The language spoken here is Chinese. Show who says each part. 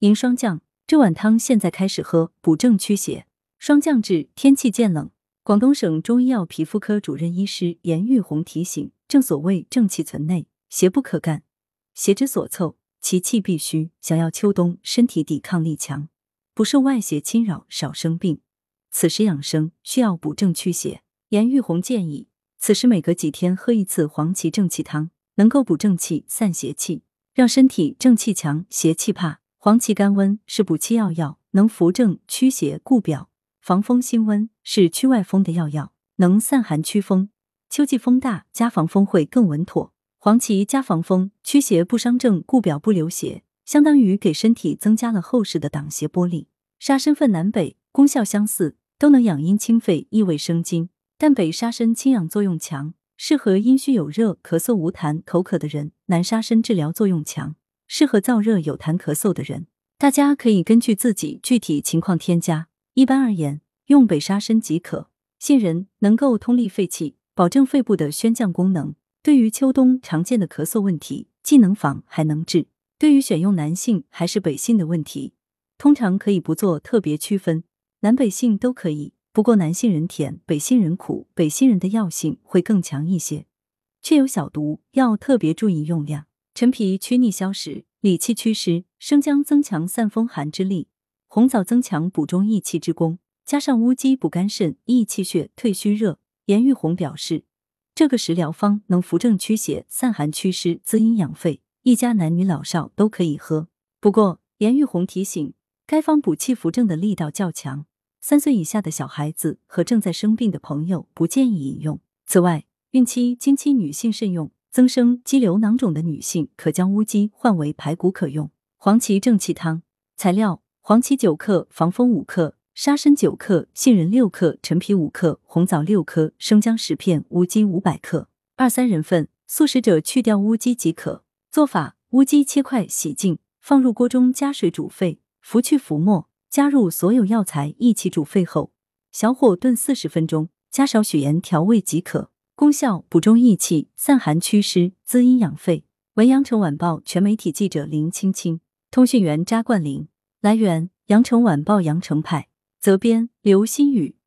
Speaker 1: 银霜降，这碗汤现在开始喝，补正驱邪。霜降至，天气渐冷。广东省中医药皮肤科主任医师严玉红提醒：正所谓正气存内，邪不可干，邪之所凑，其气必虚。想要秋冬身体抵抗力强，不受外邪侵扰，少生病，此时养生需要补正驱邪。严玉红建议，此时每隔几天喝一次黄芪正气汤，能够补正气、散邪气，让身体正气强、邪气怕。黄芪甘温，是补气药药，能扶正驱邪固表。防风辛温是驱外风的药药，能散寒驱风。秋季风大，加防风会更稳妥。黄芪加防风，驱邪不伤正，固表不流邪，相当于给身体增加了厚实的挡邪玻璃。沙参分南北，功效相似，都能养阴清肺、益胃生津。但北沙参清养作用强，适合阴虚有热、咳嗽无痰、口渴的人；南沙参治疗作用强，适合燥热有痰、咳嗽的人。大家可以根据自己具体情况添加。一般而言，用北沙参即可。杏仁能够通利肺气，保证肺部的宣降功能。对于秋冬常见的咳嗽问题，既能防还能治。对于选用南杏还是北杏的问题，通常可以不做特别区分，南北杏都可以。不过南杏仁甜，北杏仁苦，北杏仁的药性会更强一些，却有小毒，要特别注意用量。陈皮祛逆消食，理气祛湿，生姜增强散风寒之力。红枣增强补中益气之功，加上乌鸡补肝肾、益气血、退虚热。严玉红表示，这个食疗方能扶正驱邪、散寒祛湿、滋阴养肺，一家男女老少都可以喝。不过，严玉红提醒，该方补气扶正的力道较强，三岁以下的小孩子和正在生病的朋友不建议饮用。此外，孕期、经期女性慎用，增生、肌瘤囊肿的女性可将乌鸡换为排骨可用。黄芪正气汤材料。黄芪九克，防风五克，沙参九克，杏仁六克，陈皮五克，红枣六颗，生姜十片，乌鸡五百克。二三人份，素食者去掉乌鸡即可。做法：乌鸡切块洗净，放入锅中加水煮沸，拂去浮沫，加入所有药材一起煮沸后，小火炖四十分钟，加少许盐调味即可。功效：补中益气，散寒祛湿，滋阴养肺。文阳城晚报全媒体记者林青青，通讯员扎冠林。来源：阳城晚报阳城派，责编：刘新宇。